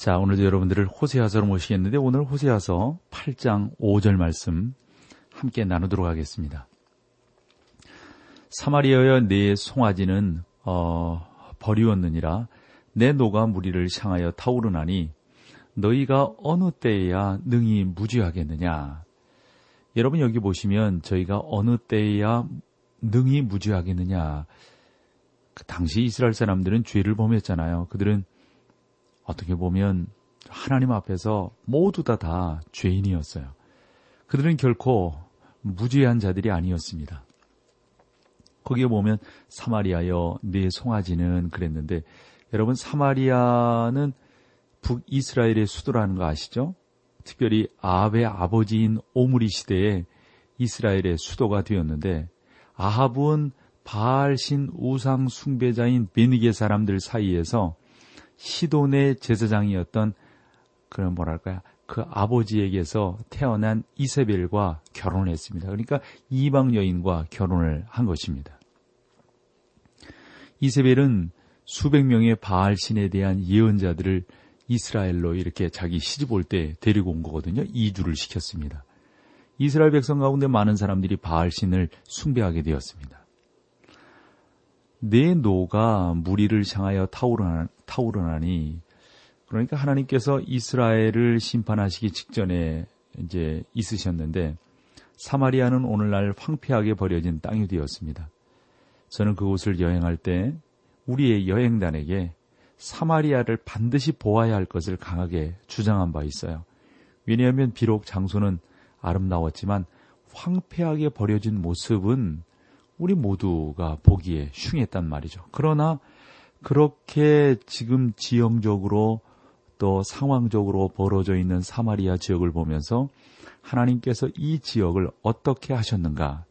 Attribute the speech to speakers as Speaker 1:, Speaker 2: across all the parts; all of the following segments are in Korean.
Speaker 1: 자, 오늘도 여러분들을 호세아서로 모시겠는데 오늘 호세아서 8장 5절 말씀 함께 나누도록 하겠습니다. 사마리아여 내 송아지는 어, 버리웠느니라 내 노가 무리를 향하여 타오르나니 너희가 어느 때에야 능히 무지하겠느냐. 여러분 여기 보시면 저희가 어느 때에야 능히 무지하겠느냐. 그 당시 이스라엘 사람들은 죄를 범했잖아요. 그들은 어떻게 보면 하나님 앞에서 모두 다다 죄인이었어요. 그들은 결코 무죄한 자들이 아니었습니다. 거기에 보면 사마리아여 네 송아지는 그랬는데 여러분 사마리아는 북이스라엘의 수도라는 거 아시죠? 특별히 아합의 아버지인 오므리 시대에 이스라엘의 수도가 되었는데 아합은 바알신 우상 숭배자인 베니게 사람들 사이에서 시돈의 제사장이었던 그런 뭐랄까요 그 아버지에게서 태어난 이세벨과 결혼했습니다. 그러니까 이방 여인과 결혼을 한 것입니다. 이세벨은 수백 명의 바알 신에 대한 예언자들을 이스라엘로 이렇게 자기 시집 올 때 데리고 온 거거든요. 이주를 시켰습니다. 이스라엘 백성 가운데 많은 사람들이 바알 신을 숭배하게 되었습니다. 내 노가 무리를 향하여 타오르나, 타오르나니 그러니까 하나님께서 이스라엘을 심판하시기 직전에 이제 있으셨는데 사마리아는 오늘날 황폐하게 버려진 땅이 되었습니다. 저는 그곳을 여행할 때 우리의 여행단에게 사마리아를 반드시 보아야 할 것을 강하게 주장한 바 있어요. 왜냐하면 비록 장소는 아름다웠지만 황폐하게 버려진 모습은 우리 모두가 보기에 흉했단 말이죠. 그러나 그렇게 지금 지형적으로 또 상황적으로 벌어져 있는 사마리아 지역을 보면서 하나님께서 이 지역을 어떻게 하셨는가.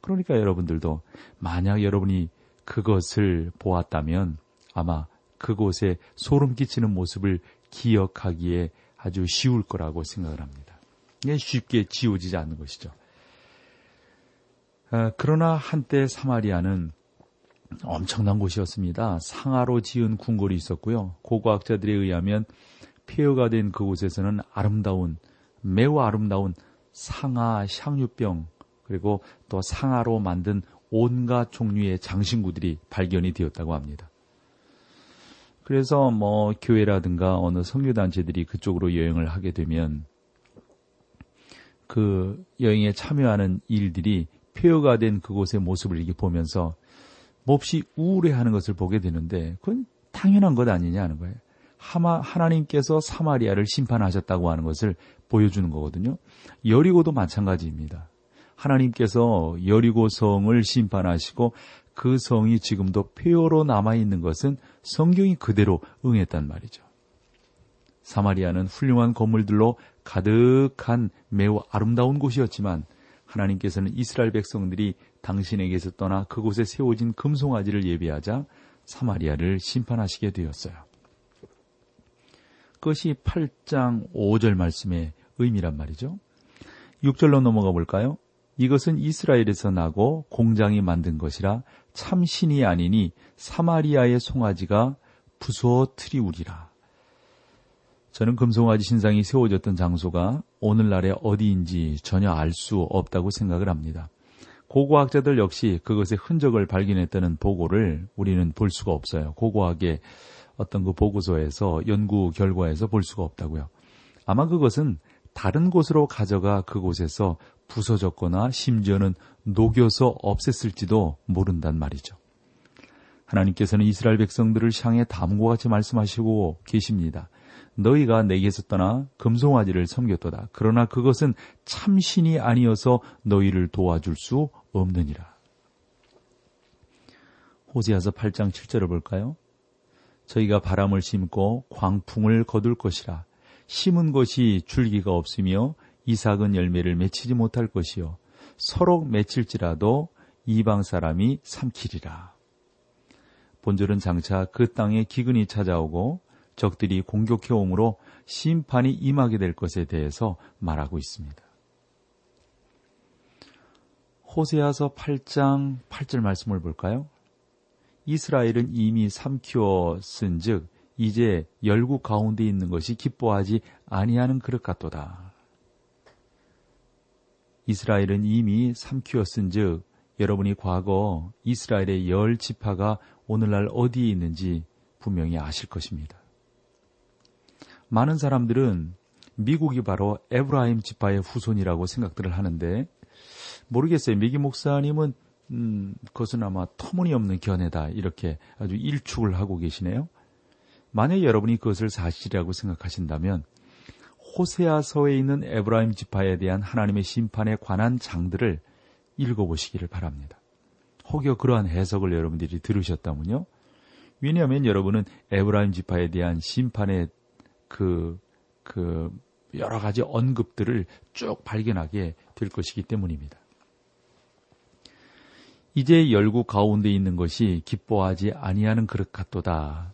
Speaker 1: 그러니까 여러분들도 만약 여러분이 그것을 보았다면 아마 그곳에 소름 끼치는 모습을 기억하기에 아주 쉬울 거라고 생각을 합니다. 쉽게 지워지지 않는 것이죠. 아, 그러나 한때 사마리아는 엄청난 곳이었습니다. 상하로 지은 궁궐이 있었고요. 고고학자들에 의하면 폐허가 된 그곳에서는 아름다운 매우 아름다운 상하 향유병 그리고 또 상하로 만든 온갖 종류의 장신구들이 발견이 되었다고 합니다. 그래서 뭐 교회라든가 어느 성교단체들이 그쪽으로 여행을 하게 되면 그 여행에 참여하는 일들이 폐허가 된 그곳의 모습을 이렇게 보면서 몹시 우울해하는 것을 보게 되는데 그건 당연한 것 아니냐는 거예요. 하마, 하나님께서 사마리아를 심판하셨다고 하는 것을 보여주는 거거든요. 여리고도 마찬가지입니다. 하나님께서 여리고 성을 심판하시고 그 성이 지금도 폐허로 남아 있는 것은 성경이 그대로 응했단 말이죠. 사마리아는 훌륭한 건물들로 가득한 매우 아름다운 곳이었지만 하나님께서는 이스라엘 백성들이 당신에게서 떠나 그곳에 세워진 금송아지를 예배하자 사마리아를 심판하시게 되었어요. 그것이 8장 5절 말씀의 의미란 말이죠. 6절로 넘어가 볼까요? 이것은 이스라엘에서 나고 공장이 만든 것이라 참 신이 아니니 사마리아의 송아지가 부서트리우리라. 저는 금송아지 신상이 세워졌던 장소가 오늘날의 어디인지 전혀 알 수 없다고 생각을 합니다. 고고학자들 역시 그것의 흔적을 발견했다는 보고를 우리는 볼 수가 없어요. 고고학의 어떤 그 보고서에서 연구 결과에서 볼 수가 없다고요. 아마 그것은 다른 곳으로 가져가 그곳에서 부서졌거나 심지어는 녹여서 없앴을지도 모른단 말이죠. 하나님께서는 이스라엘 백성들을 향해 다음과 같이 말씀하시고 계십니다. 너희가 내게서 떠나 금송아지를 섬겼도다. 그러나 그것은 참신이 아니어서 너희를 도와줄 수 없느니라. 호세아서 8장 7절을 볼까요? 저희가 바람을 심고 광풍을 거둘 것이라 심은 것이 줄기가 없으며 이삭은 열매를 맺히지 못할 것이요 서로 맺힐지라도 이방 사람이 삼키리라. 본절은 장차 그 땅에 기근이 찾아오고 적들이 공격해 오므로 심판이 임하게 될 것에 대해서 말하고 있습니다. 호세아서 8장 8절 말씀을 볼까요? 이스라엘은 이미 삼키었은 즉 이제 열국 가운데 있는 것이 기뻐하지 아니하는 그릇 같도다. 이스라엘은 이미 삼키었은 즉 여러분이 과거 이스라엘의 열 지파가 오늘날 어디에 있는지 분명히 아실 것입니다. 많은 사람들은 미국이 바로 에브라임 지파의 후손이라고 생각들을 하는데 모르겠어요. 미기 목사님은 음, 그것은 아마 터무니없는 견해다 이렇게 아주 일축을 하고 계시네요. 만약 여러분이 그것을 사실이라고 생각하신다면 호세아서에 있는 에브라임 지파에 대한 하나님의 심판에 관한 장들을 읽어보시기를 바랍니다. 혹여 그러한 해석을 여러분들이 들으셨다면요. 왜냐하면 여러분은 에브라임 지파에 대한 심판의 그, 그, 여러 가지 언급들을 쭉 발견하게 될 것이기 때문입니다. 이제 열국 가운데 있는 것이 기뻐하지 아니하는 그릇 같도다.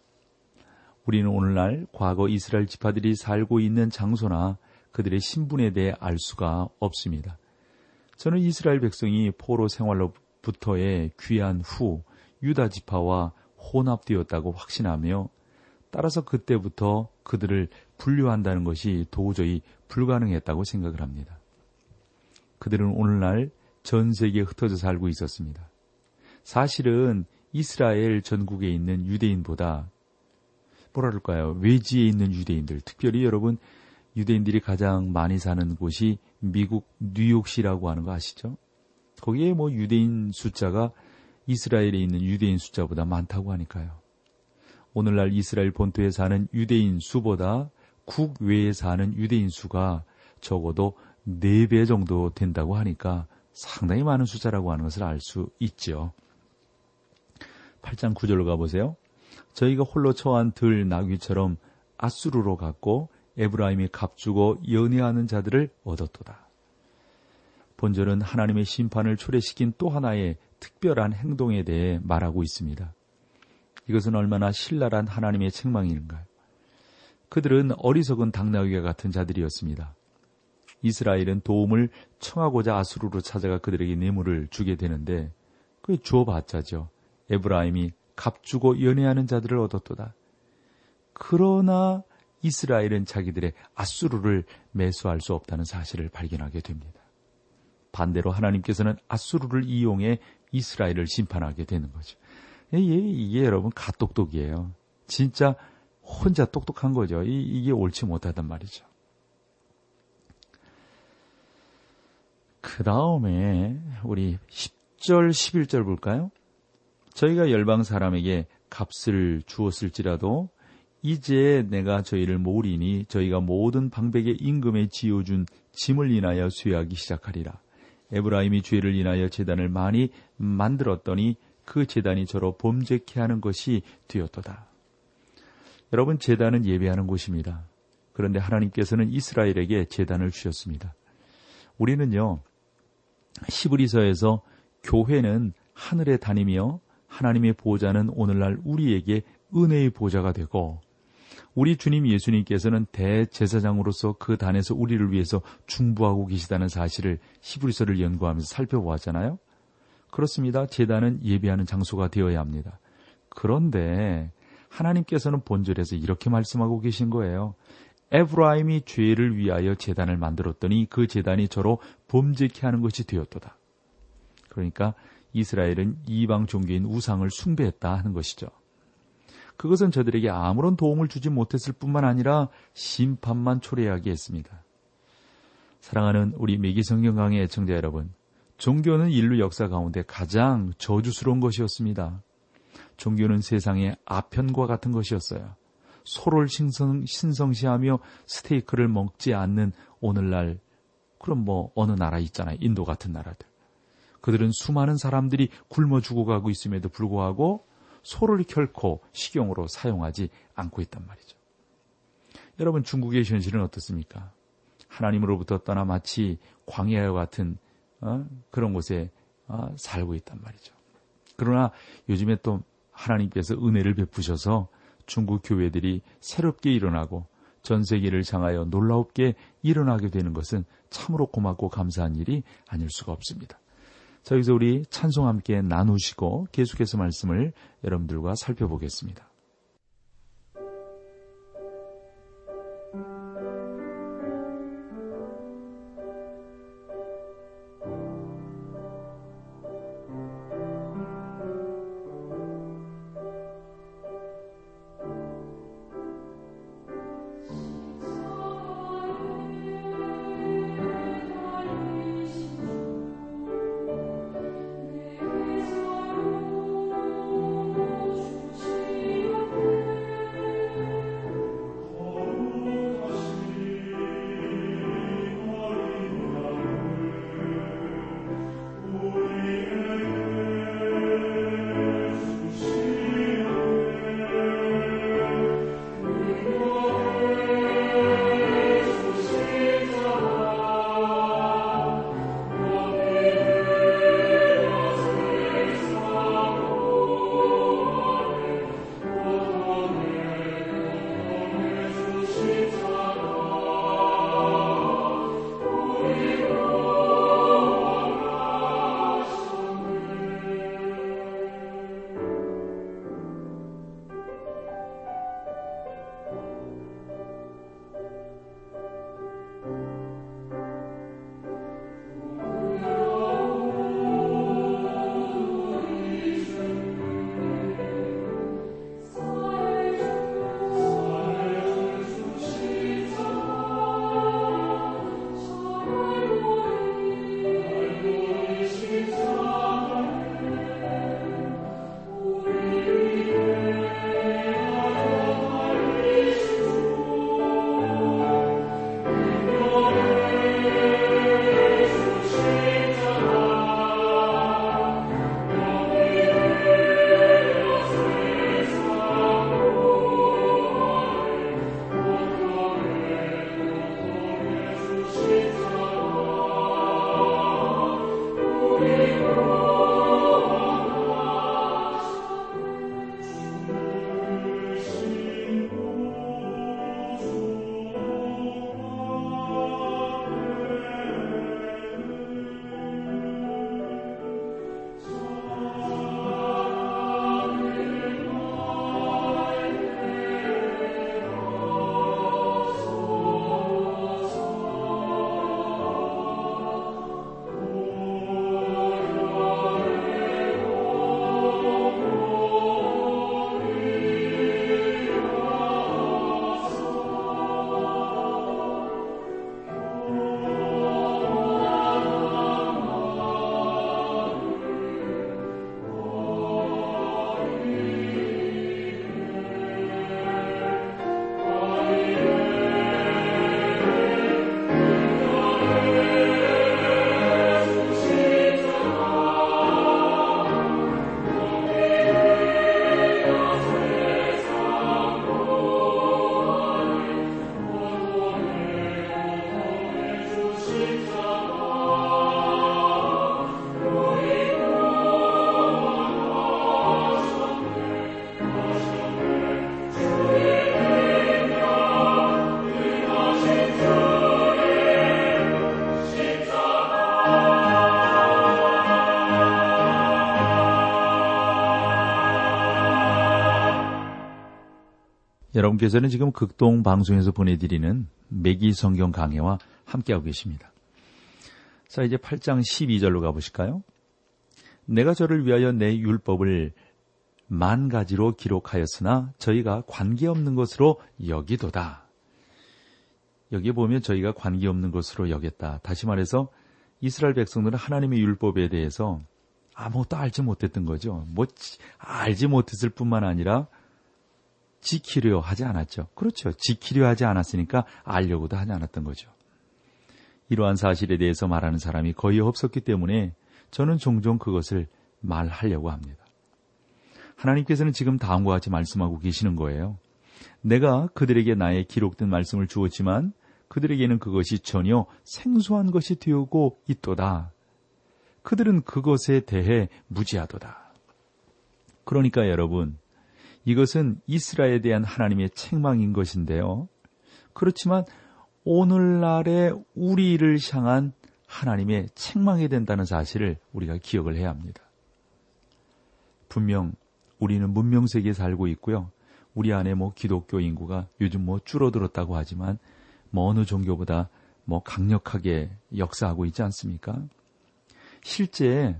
Speaker 1: 우리는 오늘날 과거 이스라엘 지파들이 살고 있는 장소나 그들의 신분에 대해 알 수가 없습니다. 저는 이스라엘 백성이 포로 생활로부터의 귀한 후 유다 지파와 혼합되었다고 확신하며 따라서 그때부터 그들을 분류한다는 것이 도저히 불가능했다고 생각을 합니다. 그들은 오늘날 전 세계에 흩어져 살고 있었습니다. 사실은 이스라엘 전국에 있는 유대인보다 뭐라 그럴까요? 외지에 있는 유대인들, 특별히 여러분 유대인들이 가장 많이 사는 곳이 미국 뉴욕시라고 하는 거 아시죠? 거기에 뭐 유대인 숫자가 이스라엘에 있는 유대인 숫자보다 많다고 하니까요. 오늘날 이스라엘 본토에 사는 유대인 수보다 국외에 사는 유대인 수가 적어도 4배 정도 된다고 하니까 상당히 많은 숫자라고 하는 것을 알 수 있죠. 8장 9절로 가보세요. 저희가 홀로 처한 들 나귀처럼 아수르로 갔고 에브라임이 값주고 연애하는 자들을 얻었도다. 본절은 하나님의 심판을 초래시킨 또 하나의 특별한 행동에 대해 말하고 있습니다. 이것은 얼마나 신랄한 하나님의 책망인가요? 그들은 어리석은 당나귀와 같은 자들이었습니다. 이스라엘은 도움을 청하고자 아수르로 찾아가 그들에게 뇌물을 주게 되는데 그게 주어봤자죠. 에브라임이 값주고 연애하는 자들을 얻었도다. 그러나 이스라엘은 자기들의 아수르를 매수할 수 없다는 사실을 발견하게 됩니다. 반대로 하나님께서는 아수르를 이용해 이스라엘을 심판하게 되는 거죠. 이게, 이게 여러분 가똑똑이에요. 진짜 혼자 똑똑한 거죠. 이, 이게 옳지 못하단 말이죠. 그 다음에 우리 10절, 11절 볼까요? 저희가 열방 사람에게 값을 주었을지라도 이제 내가 저희를 모으리니 저희가 모든 방백의 임금에 지어준 짐을 인하여 수여하기 시작하리라. 에브라임이 죄를 인하여 재단을 많이 만들었더니 그 재단이 저로 범죄케 하는 것이 되었도다. 여러분 재단은 예배하는 곳입니다. 그런데 하나님께서는 이스라엘에게 재단을 주셨습니다. 우리는요 시브리서에서 교회는 하늘에 다니며 하나님의 보좌는 오늘날 우리에게 은혜의 보좌가 되고 우리 주님 예수님께서는 대제사장으로서 그 단에서 우리를 위해서 중부하고 계시다는 사실을 히브리서를 연구하면서 살펴보았잖아요. 그렇습니다. 제단은 예배하는 장소가 되어야 합니다. 그런데 하나님께서는 본절에서 이렇게 말씀하고 계신 거예요. 에브라임이 죄를 위하여 재단을 만들었더니 그 재단이 저로 범죄케 하는 것이 되었도다. 그러니까 이스라엘은 이방 종교인 우상을 숭배했다 하는 것이죠. 그것은 저들에게 아무런 도움을 주지 못했을 뿐만 아니라 심판만 초래하게 했습니다. 사랑하는 우리 매기성경 강의 애청자 여러분, 종교는 인류 역사 가운데 가장 저주스러운 것이었습니다. 종교는 세상의 아편과 같은 것이었어요. 소를 신성, 신성시하며 스테이크를 먹지 않는 오늘날 그럼 뭐 어느 나라 있잖아요. 인도 같은 나라들. 그들은 수많은 사람들이 굶어 죽어가고 있음에도 불구하고 소를 결코 식용으로 사용하지 않고 있단 말이죠. 여러분 중국의 현실은 어떻습니까? 하나님으로부터 떠나 마치 광야와 같은 어? 그런 곳에 어? 살고 있단 말이죠. 그러나 요즘에 또 하나님께서 은혜를 베푸셔서 중국 교회들이 새롭게 일어나고 전 세계를 향하여 놀라웁게 일어나게 되는 것은 참으로 고맙고 감사한 일이 아닐 수가 없습니다. 자, 여기서 우리 찬송 함께 나누시고 계속해서 말씀을 여러분들과 살펴보겠습니다. Holy Ghost. 여러분께서는 지금 극동 방송에서 보내드리는 매기 성경 강해와 함께하고 계십니다. 자, 이제 8장 12절로 가보실까요? 내가 저를 위하여 내 율법을 만 가지로 기록하였으나 저희가 관계없는 것으로 여기도다. 여기 보면 저희가 관계없는 것으로 여겼다. 다시 말해서 이스라엘 백성들은 하나님의 율법에 대해서 아무것도 알지 못했던 거죠. 뭐 알지 못했을 뿐만 아니라 지키려 하지 않았죠. 그렇죠. 지키려 하지 않았으니까 알려고도 하지 않았던 거죠. 이러한 사실에 대해서 말하는 사람이 거의 없었기 때문에 저는 종종 그것을 말하려고 합니다. 하나님께서는 지금 다음과 같이 말씀하고 계시는 거예요. 내가 그들에게 나의 기록된 말씀을 주었지만 그들에게는 그것이 전혀 생소한 것이 되오고 있도다. 그들은 그것에 대해 무지하도다. 그러니까 여러분, 이것은 이스라엘에 대한 하나님의 책망인 것인데요. 그렇지만 오늘날의 우리를 향한 하나님의 책망이 된다는 사실을 우리가 기억을 해야 합니다. 분명 우리는 문명 세계에 살고 있고요. 우리 안에 뭐 기독교 인구가 요즘 뭐 줄어들었다고 하지만 뭐 어느 종교보다 뭐 강력하게 역사하고 있지 않습니까? 실제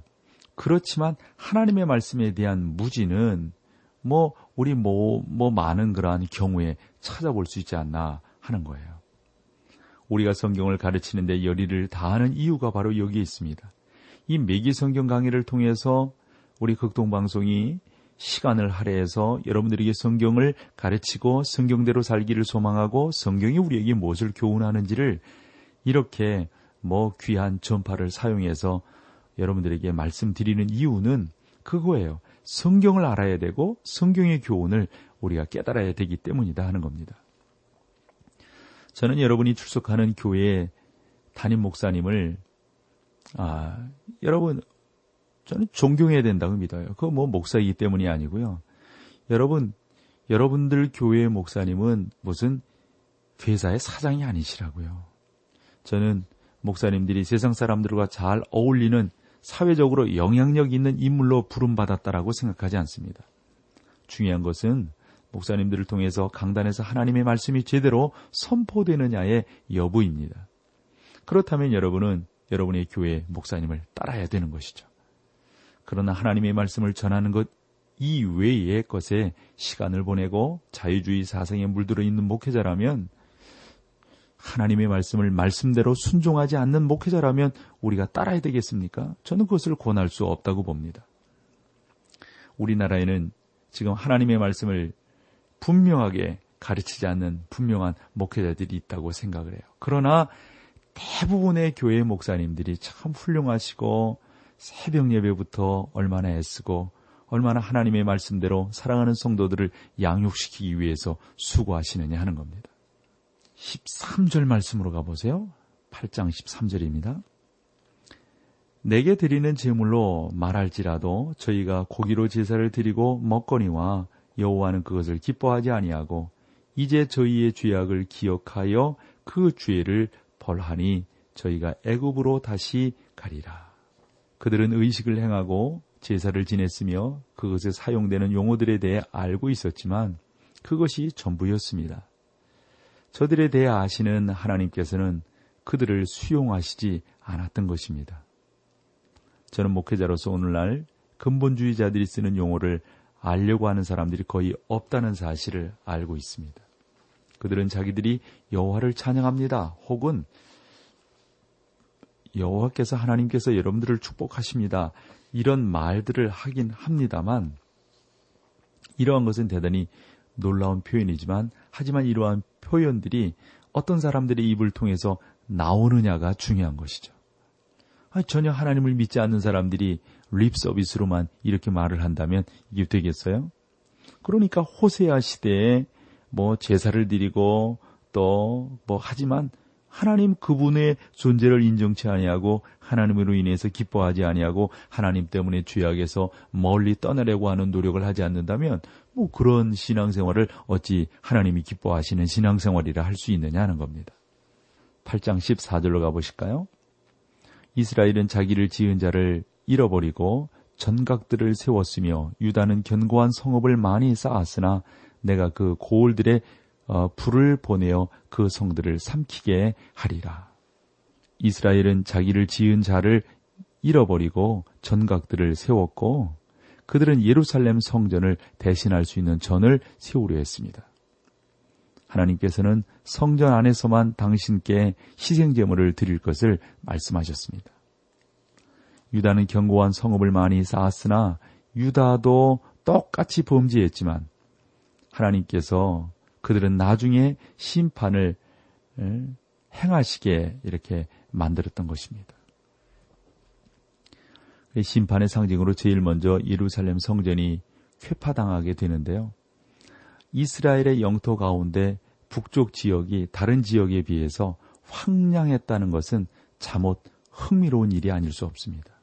Speaker 1: 그렇지만 하나님의 말씀에 대한 무지는 뭐 우리 뭐, 뭐 많은 그러한 경우에 찾아볼 수 있지 않나 하는 거예요. 우리가 성경을 가르치는데 열의를 다하는 이유가 바로 여기에 있습니다. 이 매기 성경 강의를 통해서 우리 극동방송이 시간을 할애해서 여러분들에게 성경을 가르치고 성경대로 살기를 소망하고 성경이 우리에게 무엇을 교훈하는지를 이렇게 뭐 귀한 전파를 사용해서 여러분들에게 말씀드리는 이유는 그거예요. 성경을 알아야 되고 성경의 교훈을 우리가 깨달아야 되기 때문이다 하는 겁니다. 저는 여러분이 출석하는 교회의 담임 목사님을 아, 여러분 저는 존경해야 된다고 믿어요. 그거 뭐 목사이기 때문이 아니고요. 여러분, 여러분들 교회의 목사님은 무슨 회사의 사장이 아니시라고요. 저는 목사님들이 세상 사람들과 잘 어울리는 사회적으로 영향력 있는 인물로 부름받았다라고 생각하지 않습니다. 중요한 것은 목사님들을 통해서 강단에서 하나님의 말씀이 제대로 선포되느냐의 여부입니다. 그렇다면 여러분은 여러분의 교회 목사님을 따라야 되는 것이죠. 그러나 하나님의 말씀을 전하는 것 이외의 것에 시간을 보내고 자유주의 사상에 물들어 있는 목회자라면 하나님의 말씀을 말씀대로 순종하지 않는 목회자라면 우리가 따라야 되겠습니까? 저는 그것을 권할 수 없다고 봅니다. 우리나라에는 지금 하나님의 말씀을 분명하게 가르치지 않는 분명한 목회자들이 있다고 생각을 해요. 그러나 대부분의 교회 목사님들이 참 훌륭하시고 새벽 예배부터 얼마나 애쓰고 얼마나 하나님의 말씀대로 사랑하는 성도들을 양육시키기 위해서 수고하시느냐 하는 겁니다. 13절 말씀으로 가보세요. 8장 13절입니다. 내게 드리는 제물로 말할지라도 저희가 고기로 제사를 드리고 먹거니와 여호와는 그것을 기뻐하지 아니하고 이제 저희의 죄악을 기억하여 그 죄를 벌하니 저희가 애굽으로 다시 가리라. 그들은 의식을 행하고 제사를 지냈으며 그것에 사용되는 용어들에 대해 알고 있었지만 그것이 전부였습니다. 저들에 대해 아시는 하나님께서는 그들을 수용하시지 않았던 것입니다. 저는 목회자로서 오늘날 근본주의자들이 쓰는 용어를 알려고 하는 사람들이 거의 없다는 사실을 알고 있습니다. 그들은 자기들이 여호와를 찬양합니다. 혹은 여호와께서 하나님께서 여러분들을 축복하십니다. 이런 말들을 하긴 합니다만 이러한 것은 대단히 놀라운 표현이지만 하지만 이러한 표현들이 어떤 사람들의 입을 통해서 나오느냐가 중요한 것이죠. 전혀 하나님을 믿지 않는 사람들이 립 서비스로만 이렇게 말을 한다면 이게 되겠어요? 그러니까 호세아 시대에 뭐 제사를 드리고 또 뭐 하지만 하나님 그분의 존재를 인정치 아니하고 하나님으로 인해서 기뻐하지 아니하고 하나님 때문에 죄악에서 멀리 떠나려고 하는 노력을 하지 않는다면 뭐 그런 신앙생활을 어찌 하나님이 기뻐하시는 신앙생활이라 할 수 있느냐 하는 겁니다. 8장 14절로 가보실까요? 이스라엘은 자기를 지은 자를 잃어버리고 전각들을 세웠으며 유다는 견고한 성읍을 많이 쌓았으나 내가 그 고을들의 어, 불을 보내어 그 성들을 삼키게 하리라. 이스라엘은 자기를 지은 자를 잃어버리고 전각들을 세웠고 그들은 예루살렘 성전을 대신할 수 있는 전을 세우려 했습니다. 하나님께서는 성전 안에서만 당신께 희생 제물을 드릴 것을 말씀하셨습니다. 유다는 견고한 성읍을 많이 쌓았으나 유다도 똑같이 범죄했지만 하나님께서 그들은 나중에 심판을 행하시게 이렇게 만들었던 것입니다. 심판의 상징으로 제일 먼저 예루살렘 성전이 쾌파당하게 되는데요. 이스라엘의 영토 가운데 북쪽 지역이 다른 지역에 비해서 황량했다는 것은 잠옷 흥미로운 일이 아닐 수 없습니다.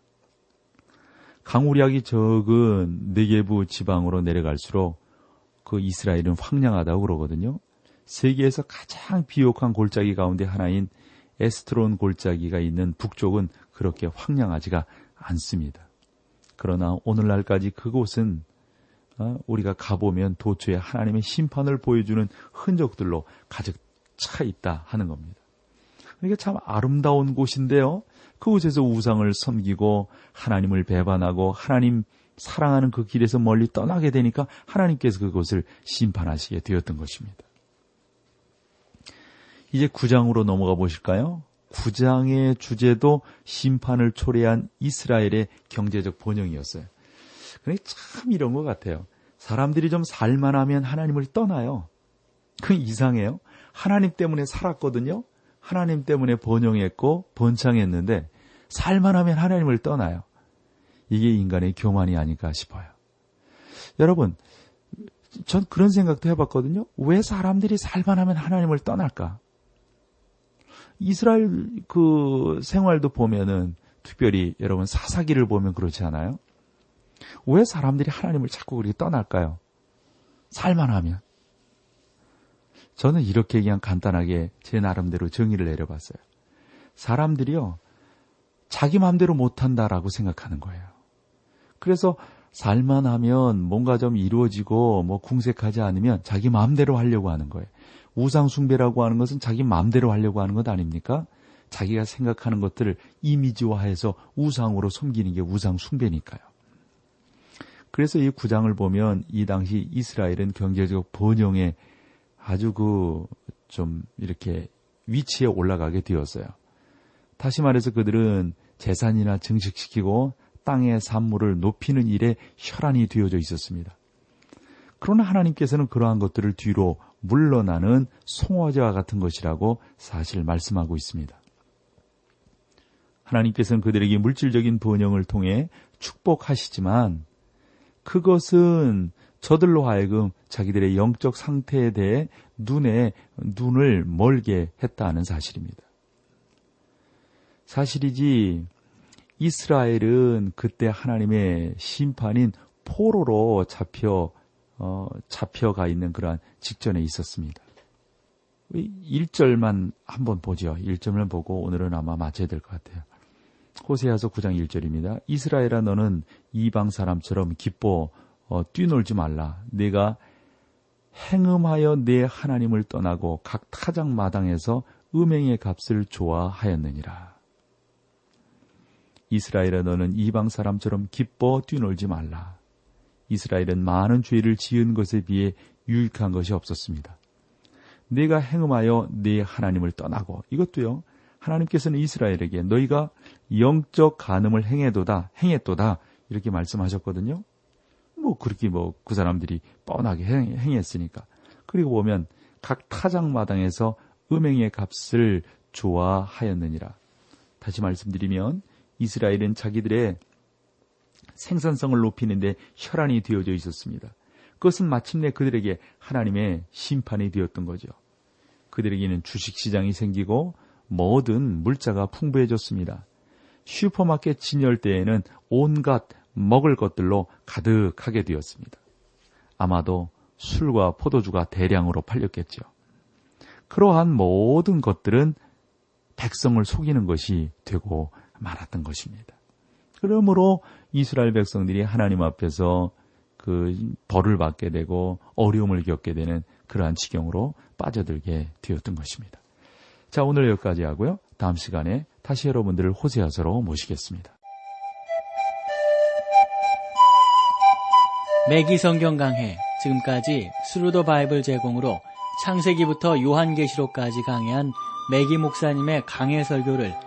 Speaker 1: 강우량이 적은 네게부 지방으로 내려갈수록 그 이스라엘은 황량하다고 그러거든요. 세계에서 가장 비옥한 골짜기 가운데 하나인 에스트론 골짜기가 있는 북쪽은 그렇게 황량하지가 않습니다. 그러나 오늘날까지 그곳은 어, 우리가 가보면 도처에 하나님의 심판을 보여주는 흔적들로 가득 차 있다 하는 겁니다. 그러니까 참 아름다운 곳인데요. 그곳에서 우상을 섬기고 하나님을 배반하고 하나님 사랑하는 그 길에서 멀리 떠나게 되니까 하나님께서 그곳을 심판하시게 되었던 것입니다. 이제 9장으로 넘어가 보실까요? 9장의 주제도 심판을 초래한 이스라엘의 경제적 번영이었어요. 그러니까 참 이런 것 같아요. 사람들이 좀 살만하면 하나님을 떠나요. 그 이상해요. 하나님 때문에 살았거든요. 하나님 때문에 번영했고 번창했는데 살만하면 하나님을 떠나요. 이게 인간의 교만이 아닐까 싶어요. 여러분, 전 그런 생각도 해봤거든요. 왜 사람들이 살만하면 하나님을 떠날까? 이스라엘 그 생활도 보면은 특별히 여러분 사사기를 보면 그렇지 않아요? 왜 사람들이 하나님을 자꾸 그렇게 떠날까요? 살만하면. 저는 이렇게 그냥 간단하게 제 나름대로 정의를 내려봤어요. 사람들이요, 자기 마음대로 못한다라고 생각하는 거예요. 그래서 살만 하면 뭔가 좀 이루어지고 뭐 궁색하지 않으면 자기 마음대로 하려고 하는 거예요. 우상 숭배라고 하는 것은 자기 마음대로 하려고 하는 것 아닙니까? 자기가 생각하는 것들을 이미지화해서 우상으로 섬기는 게 우상 숭배니까요. 그래서 이 구장을 보면 이 당시 이스라엘은 경제적 번영에 아주 그 좀 이렇게 위치에 올라가게 되었어요. 다시 말해서 그들은 재산이나 증식시키고 땅의 산물을 높이는 일에 혈안이 되어져 있었습니다. 그러나 하나님께서는 그러한 것들을 뒤로 물러나는 송화제와 같은 것이라고 사실 말씀하고 있습니다. 하나님께서는 그들에게 물질적인 번영을 통해 축복하시지만 그것은 저들로 하여금 자기들의 영적 상태에 대해 눈에 눈을 멀게 했다는 사실입니다. 사실이지 이스라엘은 그때 하나님의 심판인 포로로 잡혀 어, 잡혀가 있는 그러한 직전에 있었습니다. 1절만 한번 보죠. 1절을 보고 오늘은 아마 마쳐야 될 것 같아요. 호세아서 9장 1절입니다. 이스라엘아 너는 이방 사람처럼 기뻐 어, 뛰놀지 말라. 내가 행음하여 내 하나님을 떠나고 각 타작 마당에서 음행의 값을 좋아하였느니라. 이스라엘아 너는 이방 사람처럼 기뻐 뛰놀지 말라. 이스라엘은 많은 죄를 지은 것에 비해 유익한 것이 없었습니다. 내가 행음하여 내 하나님을 떠나고 이것도요. 하나님께서는 이스라엘에게 너희가 영적 간음을 행해도다 행했도다 이렇게 말씀하셨거든요. 뭐 그렇게 뭐 그 사람들이 뻔하게 행, 했으니까 그리고 보면 각 타작 마당에서 음행의 값을 좋아하였느니라. 다시 말씀드리면 이스라엘은 자기들의 생산성을 높이는데 혈안이 되어져 있었습니다. 그것은 마침내 그들에게 하나님의 심판이 되었던 거죠. 그들에게는 주식시장이 생기고 모든 물자가 풍부해졌습니다. 슈퍼마켓 진열 때에는 온갖 먹을 것들로 가득하게 되었습니다. 아마도 술과 포도주가 대량으로 팔렸겠죠. 그러한 모든 것들은 백성을 속이는 것이 되고 말았던 것입니다. 그러므로 이스라엘 백성들이 하나님 앞에서 그 벌을 받게 되고 어려움을 겪게 되는 그러한 지경으로 빠져들게 되었던 것입니다. 자, 오늘 여기까지 하고요. 다음 시간에 다시 여러분들을 호세아서로 모시겠습니다.
Speaker 2: 맥기 성경 강해 지금까지 Thru the Bible 제공으로 창세기부터 요한계시록까지 강해한 맥기 목사님의 강해 설교를